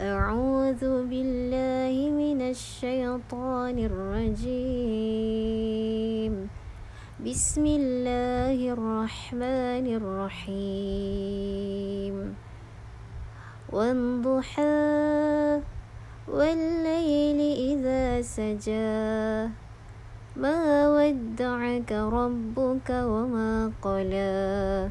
أعوذ بالله من الشيطان الرجيم. بسم الله الرحمن الرحيم. والضحى والليل إذا سجى. ما ودعك ربك وما قلى.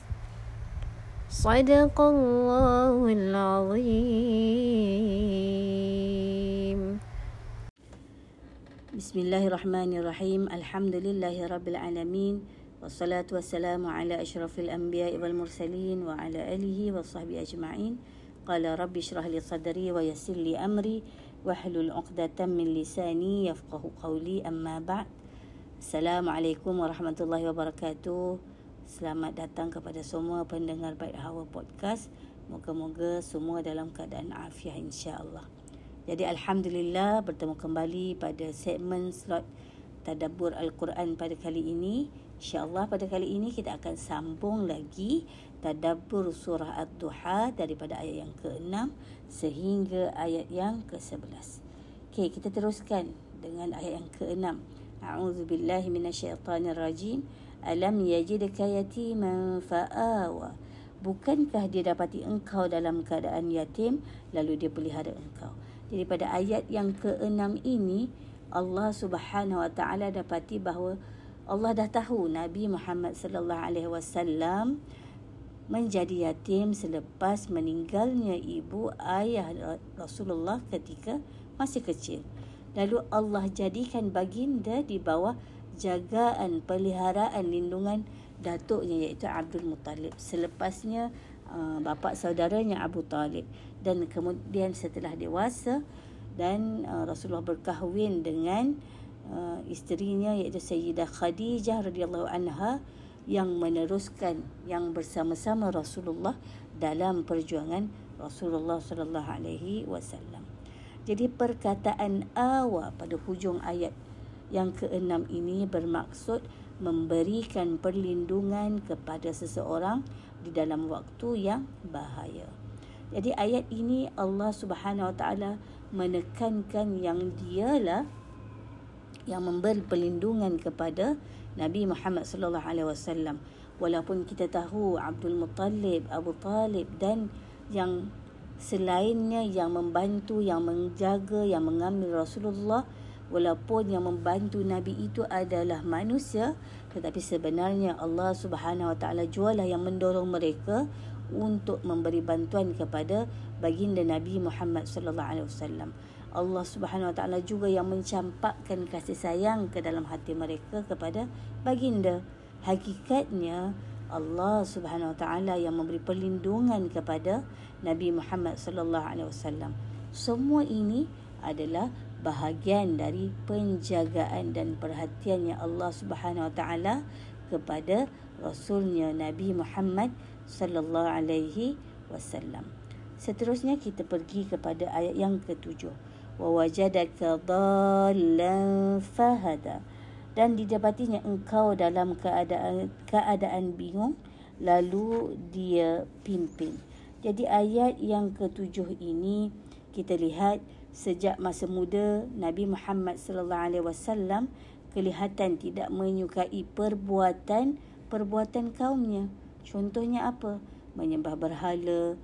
صدق الله العظيم. بسم الله الرحمن الرحيم. الحمد لله رب العالمين والصلاة والسلام على أشرف الأنبياء والمرسلين وعلى آله وصحبه أجمعين. قال رب اشرح لي صدري ويسر لي أمري واحلل عقدة من لساني يفقه قولي. أما بعد السلام عليكم ورحمة الله وبركاته. Selamat datang kepada semua pendengar Baik Hawa Podcast. Moga-moga semua dalam keadaan afiah insya-Allah. Jadi alhamdulillah bertemu kembali pada segmen slot tadabbur al-Quran pada kali ini. Insya-Allah pada kali ini kita akan sambung lagi tadabbur surah Ad-Duha daripada ayat yang ke-6 sehingga ayat yang ke-11. Okey, kita teruskan dengan ayat yang ke-6. A'udzubillahi minasyaitonirrajim. rajim. Alam yajidka yatiman fa'awa. Bukankah dia dapati engkau dalam keadaan yatim lalu dia pelihara engkau. Jadi pada ayat yang keenam ini Allah Subhanahu wa taala dapati bahawa Allah dah tahu Nabi Muhammad sallallahu alaihi wasallam menjadi yatim selepas meninggalnya ibu ayah Rasulullah ketika masih kecil. Lalu Allah jadikan baginda di bawah jagaan peliharaan lindungan datuknya iaitu Abdul Muttalib selepasnya uh, bapa saudaranya Abu Talib dan kemudian setelah dewasa dan uh, Rasulullah berkahwin dengan uh, isterinya iaitu Sayyidah Khadijah radhiyallahu anha yang meneruskan yang bersama-sama Rasulullah dalam perjuangan Rasulullah sallallahu alaihi wasallam. Jadi perkataan awal pada hujung ayat yang keenam ini bermaksud memberikan perlindungan kepada seseorang di dalam waktu yang bahaya. Jadi ayat ini Allah Subhanahu Wa Taala menekankan yang dialah yang memberi perlindungan kepada Nabi Muhammad sallallahu alaihi wasallam. Walaupun kita tahu Abdul Muttalib, Abu Talib dan yang selainnya yang membantu, yang menjaga, yang mengambil Rasulullah walaupun yang membantu nabi itu adalah manusia tetapi sebenarnya Allah Subhanahu Wa Taala jualah yang mendorong mereka untuk memberi bantuan kepada baginda Nabi Muhammad sallallahu alaihi wasallam. Allah Subhanahu Wa Taala juga yang mencampakkan kasih sayang ke dalam hati mereka kepada baginda. Hakikatnya Allah Subhanahu Wa Taala yang memberi perlindungan kepada Nabi Muhammad sallallahu alaihi wasallam. Semua ini adalah bahagian dari penjagaan dan perhatiannya Allah Subhanahu Wa Taala kepada Rasulnya Nabi Muhammad Sallallahu Alaihi Wasallam. Seterusnya kita pergi kepada ayat yang ketujuh. Wa wajadaka dhallan fahada dan didapatinya engkau dalam keadaan keadaan bingung lalu dia pimpin. Jadi ayat yang ketujuh ini kita lihat sejak masa muda Nabi Muhammad sallallahu alaihi wasallam kelihatan tidak menyukai perbuatan perbuatan kaumnya. Contohnya apa? Menyembah berhala,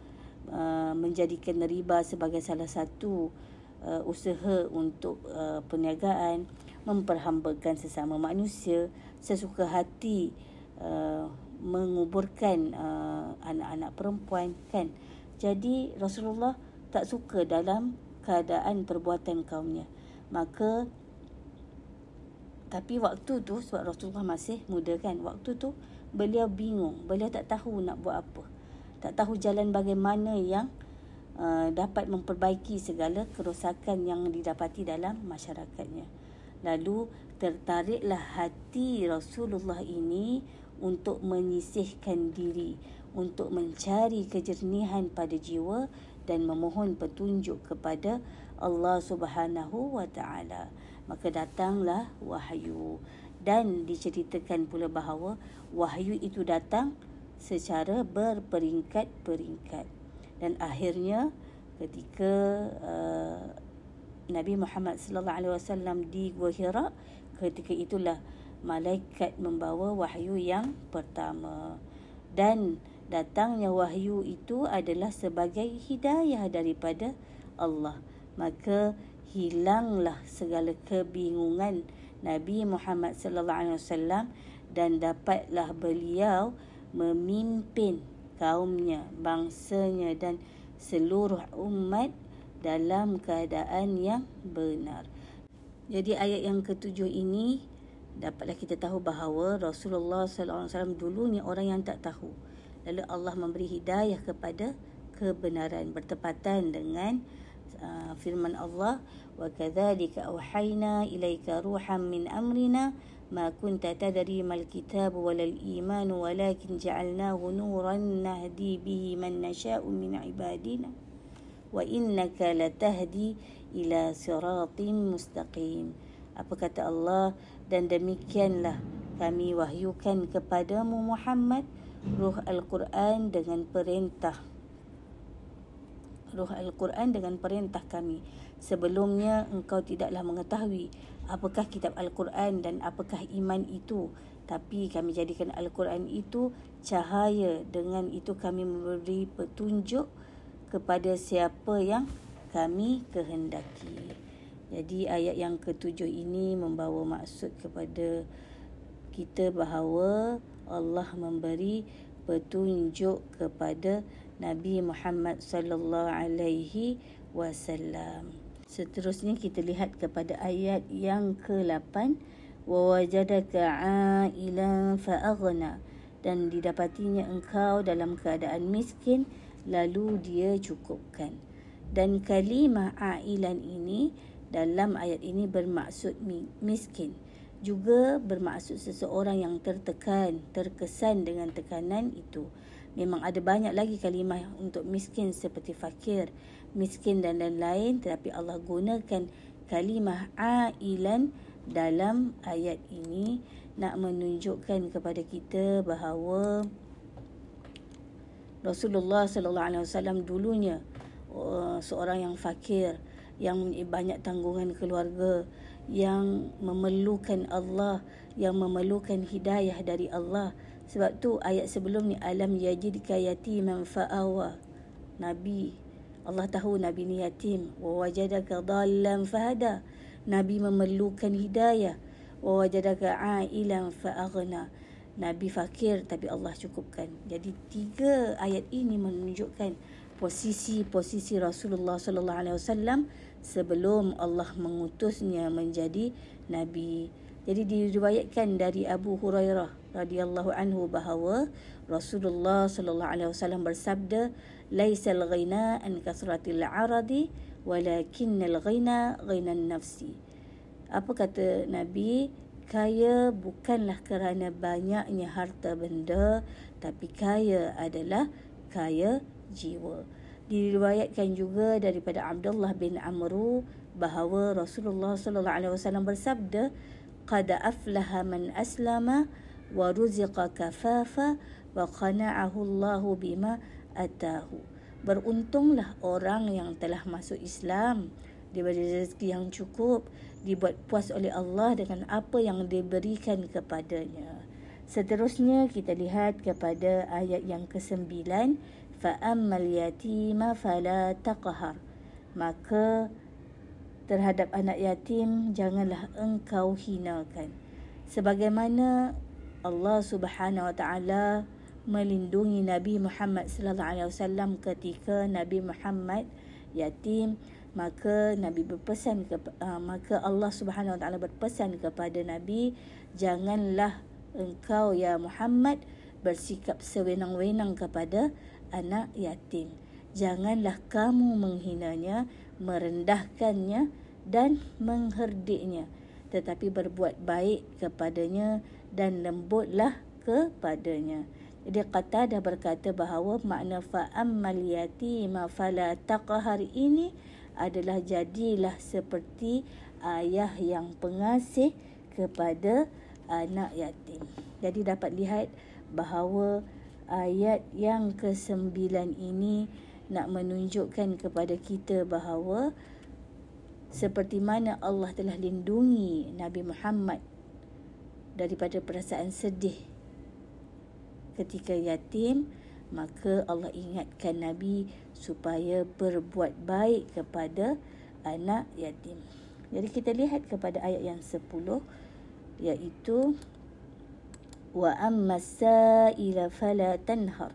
uh, menjadikan riba sebagai salah satu uh, usaha untuk uh, perniagaan memperhambakan sesama manusia sesuka hati menguburkan anak-anak perempuan kan jadi Rasulullah tak suka dalam keadaan perbuatan kaumnya. Maka tapi waktu tu sebab Rasulullah masih muda kan waktu tu beliau bingung. Beliau tak tahu nak buat apa. Tak tahu jalan bagaimana yang uh, dapat memperbaiki segala kerosakan yang didapati dalam masyarakatnya. Lalu tertariklah hati Rasulullah ini untuk menyisihkan diri untuk mencari kejernihan pada jiwa dan memohon petunjuk kepada Allah Subhanahu wa taala. Maka datanglah wahyu. Dan diceritakan pula bahawa wahyu itu datang secara berperingkat-peringkat. Dan akhirnya ketika uh, Nabi Muhammad sallallahu alaihi wasallam di Gua Hira ketika itulah malaikat membawa wahyu yang pertama. Dan datangnya wahyu itu adalah sebagai hidayah daripada Allah maka hilanglah segala kebingungan Nabi Muhammad sallallahu alaihi wasallam dan dapatlah beliau memimpin kaumnya, bangsanya dan seluruh umat dalam keadaan yang benar. Jadi ayat yang ketujuh ini dapatlah kita tahu bahawa Rasulullah sallallahu alaihi wasallam dulunya orang yang tak tahu lalu Allah memberi hidayah kepada kebenaran bertepatan dengan uh, firman Allah wa kadzalika auhayna ilaika ruham min amrina ma kunta tadri mal kitab wal iman walakin ja'alnahu nuran nahdi bihi man nasha'u min ibadina wa innaka latahdi ila siratin mustaqim. Apa kata Allah? Dan demikianlah kami wahyukan kepadamu Muhammad ruh Al-Quran dengan perintah ruh Al-Quran dengan perintah kami Sebelumnya engkau tidaklah mengetahui apakah kitab Al-Quran dan apakah iman itu. Tapi kami jadikan Al-Quran itu cahaya. Dengan itu kami memberi petunjuk kepada siapa yang kami kehendaki. Jadi ayat yang ketujuh ini membawa maksud kepada kita bahawa Allah memberi petunjuk kepada Nabi Muhammad sallallahu alaihi wasallam. Seterusnya kita lihat kepada ayat yang ke-8 wa wajadaka ailan fa'aghna dan didapatinya engkau dalam keadaan miskin lalu dia cukupkan. Dan kalimah ailan ini dalam ayat ini bermaksud miskin juga bermaksud seseorang yang tertekan, terkesan dengan tekanan itu. Memang ada banyak lagi kalimah untuk miskin seperti fakir, miskin dan lain-lain tetapi Allah gunakan kalimah ailan dalam ayat ini nak menunjukkan kepada kita bahawa Rasulullah sallallahu alaihi wasallam dulunya uh, seorang yang fakir yang banyak tanggungan keluarga yang memerlukan Allah yang memerlukan hidayah dari Allah sebab tu ayat sebelum ni alam yajidka yatiman fa'awa nabi Allah tahu Nabi ni yatim. Wa wajadaka dhallan fahada. Nabi memerlukan hidayah. Wa wajadaka ailan fa'aghna. Nabi fakir tapi Allah cukupkan. Jadi tiga ayat ini menunjukkan posisi-posisi Rasulullah sallallahu alaihi wasallam sebelum Allah mengutusnya menjadi nabi. Jadi diriwayatkan dari Abu Hurairah radhiyallahu anhu bahawa Rasulullah sallallahu alaihi wasallam bersabda laisal ghina an kasratil aradi walakinnal ghina ghinan nafsi. Apa kata nabi? Kaya bukanlah kerana banyaknya harta benda tapi kaya adalah kaya jiwa diriwayatkan juga daripada Abdullah bin Amru bahawa Rasulullah sallallahu alaihi wasallam bersabda qad aflaha man aslama wa ruziqa kafafa wa qana'ahu Allahu bima atahu. Beruntunglah orang yang telah masuk Islam diberi rezeki yang cukup dibuat puas oleh Allah dengan apa yang diberikan kepadanya. Seterusnya kita lihat kepada ayat yang ke-9 fa ammal yatima fala taqhar maka terhadap anak yatim janganlah engkau hinakan. Sebagaimana Allah Subhanahu wa taala melindungi Nabi Muhammad sallallahu alaihi wasallam ketika Nabi Muhammad yatim maka Nabi berpesan ke, uh, maka Allah Subhanahu wa taala berpesan kepada Nabi janganlah engkau ya Muhammad bersikap sewenang-wenang kepada anak yatim janganlah kamu menghinanya merendahkannya dan mengherdiknya tetapi berbuat baik kepadanya dan lembutlah kepadanya. Jadi kata dah berkata bahawa makna fa'ammal yatima fala taqhar ini adalah jadilah seperti ayah yang pengasih kepada anak yatim. Jadi dapat lihat bahawa ayat yang ke-9 ini nak menunjukkan kepada kita bahawa seperti mana Allah telah lindungi Nabi Muhammad daripada perasaan sedih ketika yatim maka Allah ingatkan Nabi supaya berbuat baik kepada anak yatim. Jadi kita lihat kepada ayat yang 10 iaitu wa amma sa'ila fala tanhar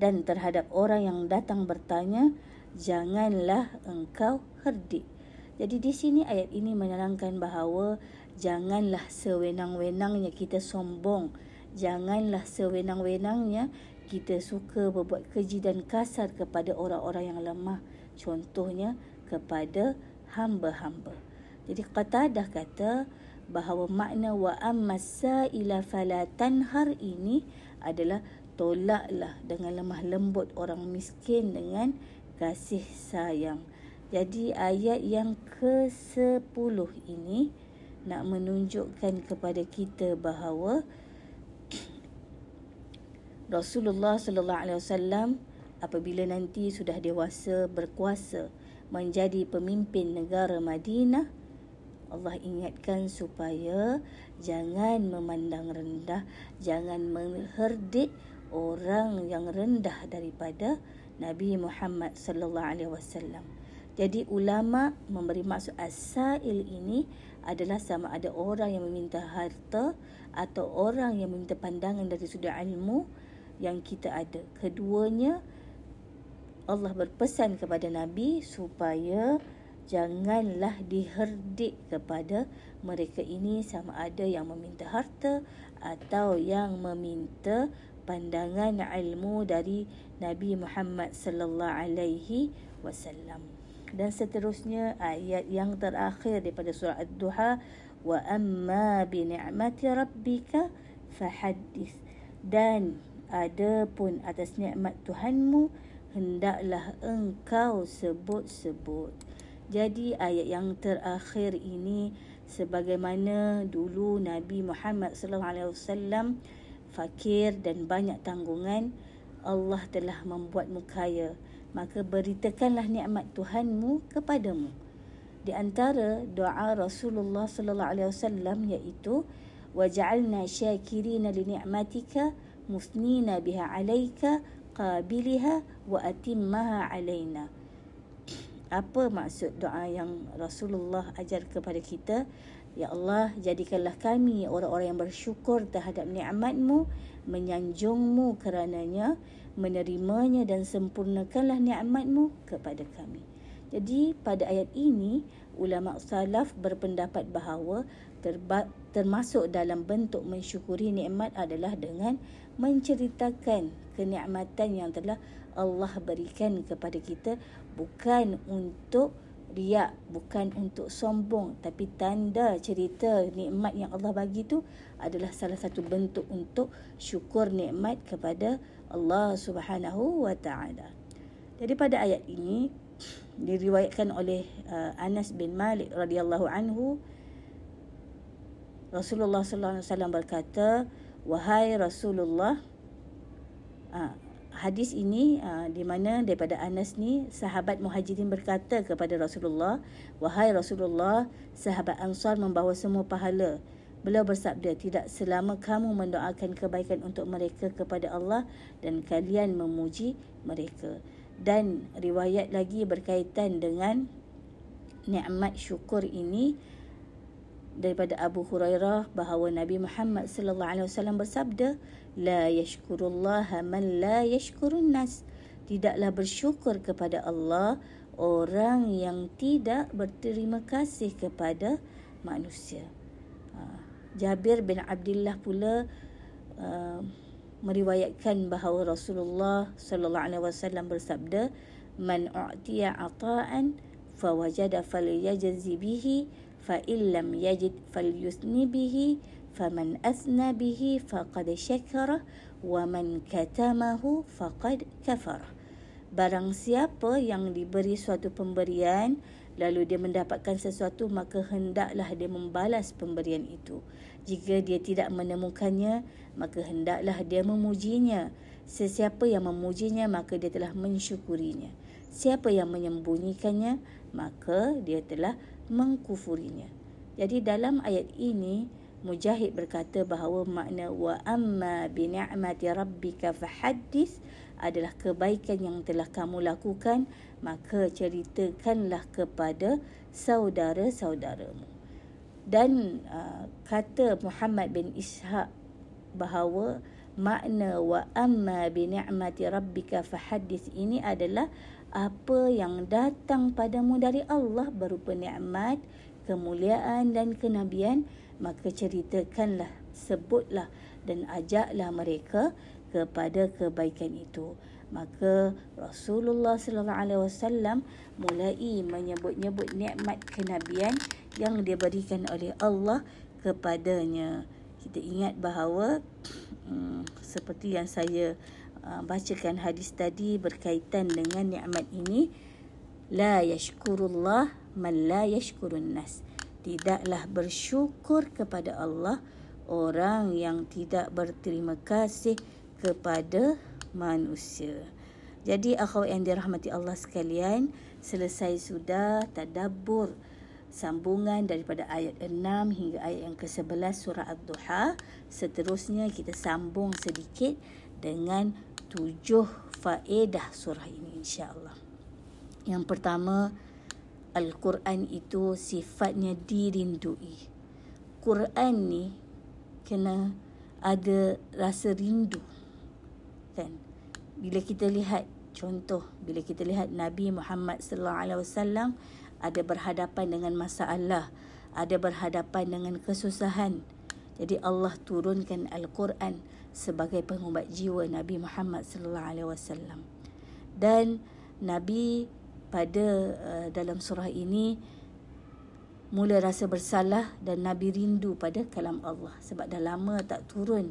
dan terhadap orang yang datang bertanya janganlah engkau herdik. Jadi di sini ayat ini menerangkan bahawa janganlah sewenang-wenangnya kita sombong. Janganlah sewenang-wenangnya kita suka berbuat keji dan kasar kepada orang-orang yang lemah. Contohnya kepada hamba-hamba. Jadi kata dah kata bahawa makna wa ammasa ila fala tanhar ini adalah tolaklah dengan lemah lembut orang miskin dengan kasih sayang. Jadi ayat yang ke-10 ini nak menunjukkan kepada kita bahawa Rasulullah sallallahu alaihi wasallam apabila nanti sudah dewasa berkuasa menjadi pemimpin negara Madinah Allah ingatkan supaya jangan memandang rendah jangan mengherdik orang yang rendah daripada Nabi Muhammad sallallahu alaihi wasallam jadi ulama memberi maksud asail ini adalah sama ada orang yang meminta harta atau orang yang meminta pandangan dari sudut ilmu yang kita ada. Keduanya Allah berpesan kepada Nabi supaya janganlah diherdik kepada mereka ini sama ada yang meminta harta atau yang meminta pandangan ilmu dari Nabi Muhammad sallallahu alaihi wasallam. Dan seterusnya ayat yang terakhir daripada surah ad-duha wa amma bi ni'mati rabbika fahaddith dan ada pun atas nikmat Tuhanmu hendaklah engkau sebut-sebut jadi ayat yang terakhir ini sebagaimana dulu Nabi Muhammad sallallahu alaihi wasallam fakir dan banyak tanggungan Allah telah membuatmu kaya maka beritakanlah nikmat Tuhanmu kepadamu. Di antara doa Rasulullah sallallahu alaihi wasallam iaitu waj'alna syakirina li ni'matika musnina biha 'alaika qabiliha wa atimmaha 'alaina. Apa maksud doa yang Rasulullah ajar kepada kita? Ya Allah, jadikanlah kami orang-orang yang bersyukur terhadap nikmatmu, menyanjungmu kerananya, menerimanya dan sempurnakanlah nikmatmu kepada kami. Jadi pada ayat ini ulama salaf berpendapat bahawa terba- termasuk dalam bentuk mensyukuri nikmat adalah dengan menceritakan kenikmatan yang telah Allah berikan kepada kita bukan untuk riak bukan untuk sombong tapi tanda cerita nikmat yang Allah bagi tu adalah salah satu bentuk untuk syukur nikmat kepada Allah Subhanahu wa taala. Jadi pada ayat ini diriwayatkan oleh uh, Anas bin Malik radhiyallahu anhu Rasulullah sallallahu alaihi wasallam berkata, "Wahai Rasulullah, uh, hadis ini uh, di mana daripada Anas ni sahabat Muhajirin berkata kepada Rasulullah, "Wahai Rasulullah, sahabat Ansar membawa semua pahala." Beliau bersabda, tidak selama kamu mendoakan kebaikan untuk mereka kepada Allah dan kalian memuji mereka. Dan riwayat lagi berkaitan dengan nikmat syukur ini daripada Abu Hurairah bahawa Nabi Muhammad sallallahu alaihi wasallam bersabda la yashkurullaha man la yashkurun nas. Tidaklah bersyukur kepada Allah orang yang tidak berterima kasih kepada manusia. Ha, Jabir bin Abdullah pula uh, meriwayatkan bahawa Rasulullah sallallahu alaihi wasallam bersabda man u'tiya ata'an fawajada falyajzi bihi illam yajid falyusni bihi faman asna bihi faqad syakara wa man katamahu faqad kafara barang siapa yang diberi suatu pemberian lalu dia mendapatkan sesuatu maka hendaklah dia membalas pemberian itu. Jika dia tidak menemukannya maka hendaklah dia memujinya. Sesiapa yang memujinya maka dia telah mensyukurinya. Siapa yang menyembunyikannya maka dia telah mengkufurinya. Jadi dalam ayat ini Mujahid berkata bahawa makna wa amma bi ni'mati rabbika fahaddith adalah kebaikan yang telah kamu lakukan maka ceritakanlah kepada saudara-saudaramu. Dan uh, kata Muhammad bin Ishaq bahawa makna wa amma bi ni'mati rabbika fahaddith ini adalah apa yang datang padamu dari Allah berupa nikmat, kemuliaan dan kenabian, maka ceritakanlah, sebutlah dan ajaklah mereka kepada kebaikan itu. Maka Rasulullah sallallahu alaihi wasallam mulai menyebut-nyebut nikmat kenabian yang diberikan oleh Allah kepadanya. Kita ingat bahawa hmm, seperti yang saya Ah, bacakan hadis tadi berkaitan dengan nikmat ini. La yashkurullah man la yashkurun nas. Tidaklah bersyukur kepada Allah orang yang tidak berterima kasih kepada manusia. Jadi akhwat yang dirahmati Allah sekalian selesai sudah tadabbur sambungan daripada ayat 6 hingga ayat yang ke-11 surah Ad-Duha. Seterusnya kita sambung sedikit dengan tujuh faedah surah ini insya-Allah. Yang pertama Al-Quran itu sifatnya dirindui. Quran ni kena ada rasa rindu. Kan? Bila kita lihat contoh bila kita lihat Nabi Muhammad sallallahu alaihi wasallam ada berhadapan dengan masalah, ada berhadapan dengan kesusahan. Jadi Allah turunkan Al-Quran sebagai pengubat jiwa Nabi Muhammad sallallahu alaihi wasallam. Dan Nabi pada uh, dalam surah ini mula rasa bersalah dan Nabi rindu pada kalam Allah sebab dah lama tak turun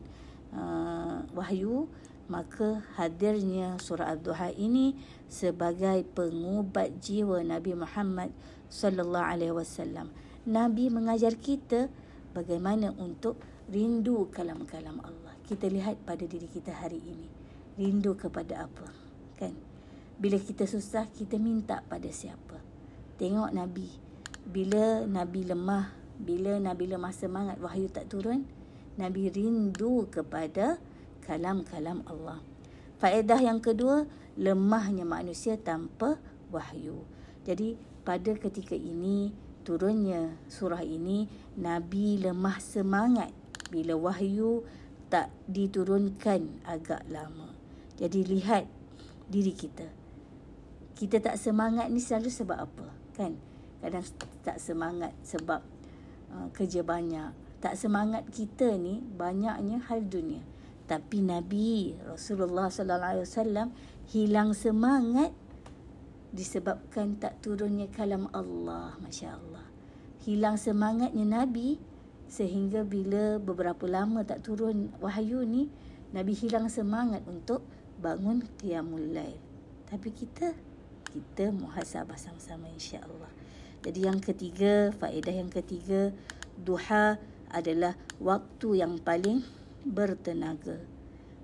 uh, wahyu maka hadirnya surah Ad-Duha ini sebagai pengubat jiwa Nabi Muhammad sallallahu alaihi wasallam. Nabi mengajar kita bagaimana untuk rindu kalam-kalam Allah kita lihat pada diri kita hari ini. Rindu kepada apa? Kan? Bila kita susah, kita minta pada siapa? Tengok Nabi. Bila Nabi lemah, bila Nabi lemah semangat, wahyu tak turun, Nabi rindu kepada kalam-kalam Allah. Faedah yang kedua, lemahnya manusia tanpa wahyu. Jadi, pada ketika ini, turunnya surah ini, Nabi lemah semangat bila wahyu tak diturunkan agak lama. Jadi lihat diri kita. Kita tak semangat ni selalu sebab apa? Kan? Kadang tak semangat sebab uh, kerja banyak. Tak semangat kita ni banyaknya hal dunia. Tapi Nabi Rasulullah sallallahu alaihi wasallam hilang semangat disebabkan tak turunnya kalam Allah, masya-Allah. Hilang semangatnya Nabi sehingga bila beberapa lama tak turun wahyu ni Nabi hilang semangat untuk bangun qiyamul lail. Tapi kita kita muhasabah sama-sama insya-Allah. Jadi yang ketiga faedah yang ketiga duha adalah waktu yang paling bertenaga.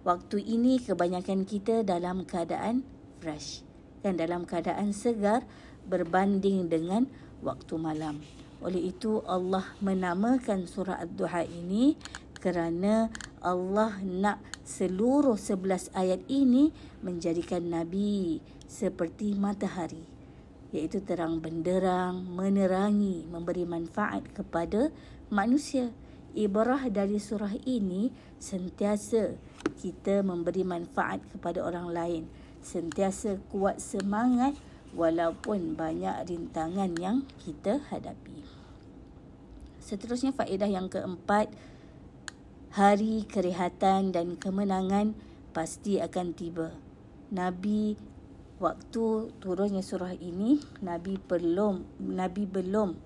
Waktu ini kebanyakan kita dalam keadaan fresh dan dalam keadaan segar berbanding dengan waktu malam oleh itu Allah menamakan surah Ad-Duha ini kerana Allah nak seluruh sebelas ayat ini menjadikan Nabi seperti matahari iaitu terang benderang, menerangi, memberi manfaat kepada manusia. Ibrah dari surah ini sentiasa kita memberi manfaat kepada orang lain. Sentiasa kuat semangat walaupun banyak rintangan yang kita hadapi. Seterusnya faedah yang keempat, hari kerehatan dan kemenangan pasti akan tiba. Nabi waktu turunnya surah ini, Nabi belum Nabi belum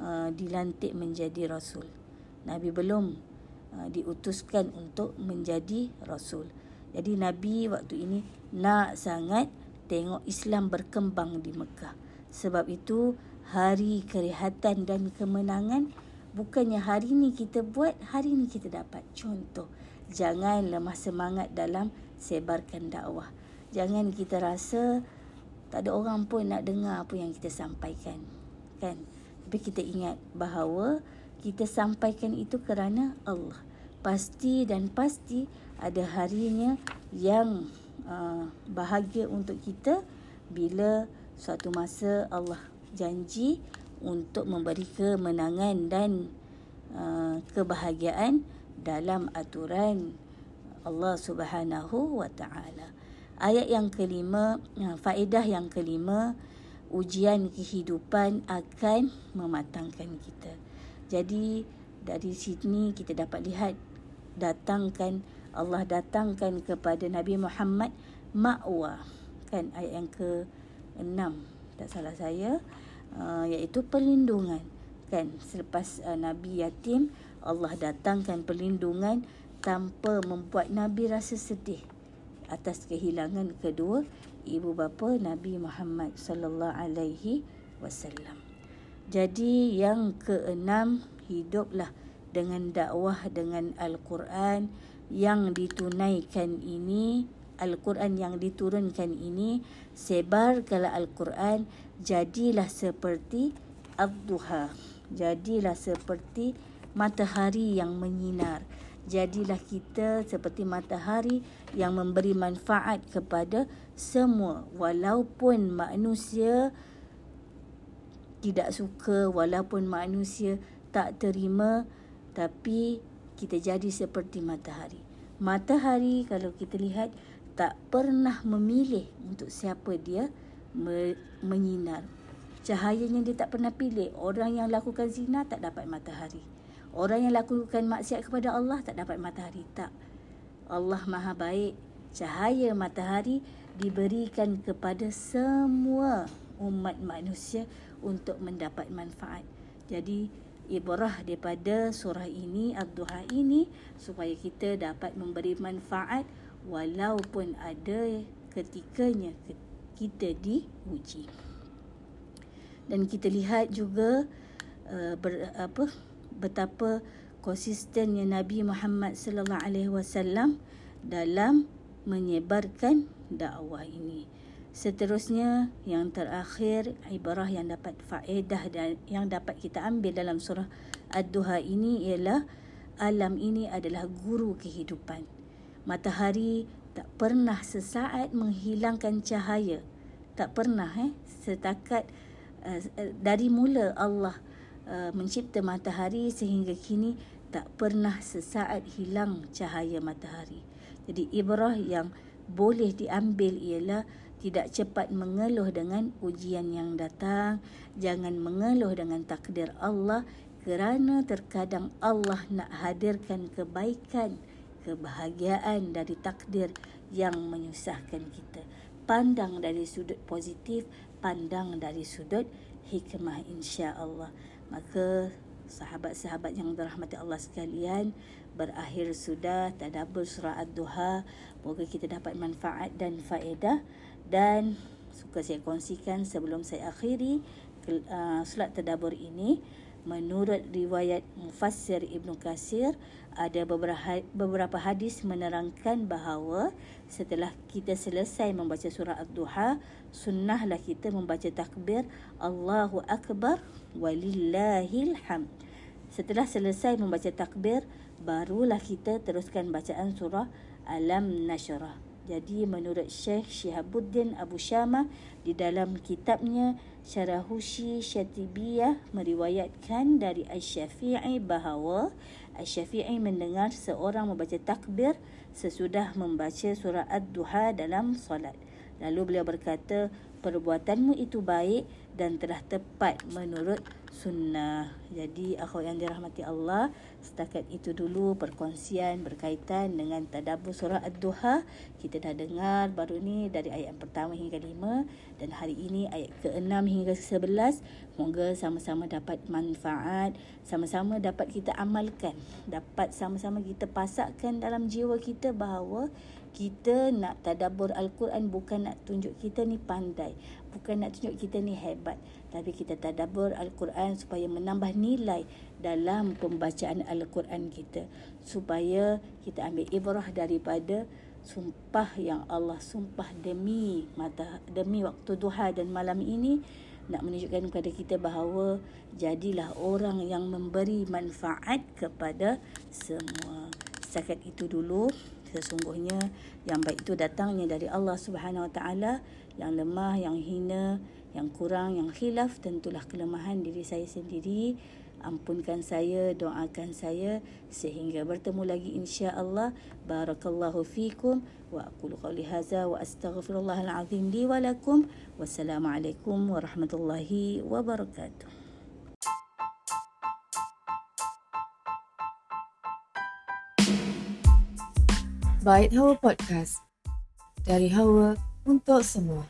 uh, dilantik menjadi rasul. Nabi belum uh, diutuskan untuk menjadi rasul. Jadi Nabi waktu ini nak sangat tengok Islam berkembang di Mekah. Sebab itu hari kerehatan dan kemenangan bukannya hari ni kita buat, hari ni kita dapat. Contoh, jangan lemah semangat dalam sebarkan dakwah. Jangan kita rasa tak ada orang pun nak dengar apa yang kita sampaikan. Kan? Tapi kita ingat bahawa kita sampaikan itu kerana Allah. Pasti dan pasti ada harinya yang uh, bahagia untuk kita bila suatu masa Allah janji untuk memberi kemenangan dan uh, kebahagiaan dalam aturan Allah Subhanahu wa taala. Ayat yang kelima, uh, faedah yang kelima, ujian kehidupan akan mematangkan kita. Jadi dari sini kita dapat lihat datangkan Allah datangkan kepada Nabi Muhammad makwa kan ayat yang ke-6 tak salah saya. Uh, iaitu perlindungan. Kan selepas uh, nabi yatim Allah datangkan perlindungan tanpa membuat nabi rasa sedih atas kehilangan kedua ibu bapa Nabi Muhammad sallallahu alaihi wasallam. Jadi yang keenam hiduplah dengan dakwah dengan al-Quran yang ditunaikan ini Al-Quran yang diturunkan ini sebar kalau Al-Quran jadilah seperti ad-duha jadilah seperti matahari yang menyinar. Jadilah kita seperti matahari yang memberi manfaat kepada semua. Walaupun manusia tidak suka walaupun manusia tak terima tapi kita jadi seperti matahari matahari kalau kita lihat tak pernah memilih untuk siapa dia me- menyinar. Cahayanya dia tak pernah pilih. Orang yang lakukan zina tak dapat matahari. Orang yang lakukan maksiat kepada Allah tak dapat matahari. Tak. Allah Maha Baik. Cahaya matahari diberikan kepada semua umat manusia untuk mendapat manfaat. Jadi, ibrah daripada surah ini, Ad-Duha ini, supaya kita dapat memberi manfaat walaupun ada ketikanya kita diuji. Dan kita lihat juga uh, ber, apa betapa konsistennya Nabi Muhammad sallallahu alaihi wasallam dalam menyebarkan dakwah ini. Seterusnya yang terakhir ibarah yang dapat faedah dan yang dapat kita ambil dalam surah Ad-Duha ini ialah alam ini adalah guru kehidupan. Matahari tak pernah sesaat menghilangkan cahaya. Tak pernah eh? Setakat uh, dari mula Allah uh, mencipta matahari sehingga kini tak pernah sesaat hilang cahaya matahari. Jadi ibrah yang boleh diambil ialah tidak cepat mengeluh dengan ujian yang datang jangan mengeluh dengan takdir Allah kerana terkadang Allah nak hadirkan kebaikan kebahagiaan dari takdir yang menyusahkan kita. Pandang dari sudut positif, pandang dari sudut hikmah insya-Allah. Maka sahabat-sahabat yang dirahmati Allah sekalian, berakhir sudah tadabbur surah Ad-Duha. Moga kita dapat manfaat dan faedah dan suka saya kongsikan sebelum saya akhiri uh, solat tadabbur ini menurut riwayat mufassir Ibnu Kasir ada beberapa hadis menerangkan bahawa setelah kita selesai membaca surah Ad-Duha, sunnahlah kita membaca takbir Allahu Akbar walillahil hamd. Setelah selesai membaca takbir, barulah kita teruskan bacaan surah Alam Nashrah. Jadi menurut Syekh Syihabuddin Abu Syamah di dalam kitabnya Syarahushi Syatibiyah meriwayatkan dari Asy-Syafi'i bahawa Asy-Syafi'i mendengar seorang membaca takbir sesudah membaca surah Ad-Duha dalam solat. Lalu beliau berkata, perbuatanmu itu baik dan telah tepat menurut sunnah. Jadi akhwat yang dirahmati Allah, setakat itu dulu perkongsian berkaitan dengan tadabbur surah Ad-Duha. Kita dah dengar baru ni dari ayat pertama hingga lima dan hari ini ayat ke-6 hingga ke-11. Moga sama-sama dapat manfaat, sama-sama dapat kita amalkan, dapat sama-sama kita pasakkan dalam jiwa kita bahawa kita nak tadabbur Al-Quran bukan nak tunjuk kita ni pandai, bukan nak tunjuk kita ni hebat, tapi kita tadabbur Al-Quran supaya menambah nilai dalam pembacaan Al-Quran kita, supaya kita ambil ibrah daripada sumpah yang Allah sumpah demi mata demi waktu duha dan malam ini nak menunjukkan kepada kita bahawa jadilah orang yang memberi manfaat kepada semua. Setakat itu dulu sesungguhnya yang baik itu datangnya dari Allah Subhanahu Wa Taala yang lemah yang hina yang kurang yang khilaf tentulah kelemahan diri saya sendiri. Ampunkan saya doakan saya sehingga bertemu lagi insya-Allah. Barakallahu fikum. Wa aqulu qawli hadza wa astaghfirullahal azim li wa lakum. Wassalamualaikum warahmatullahi wabarakatuh. Bait Hawa Podcast. Dari Hawa untuk semua.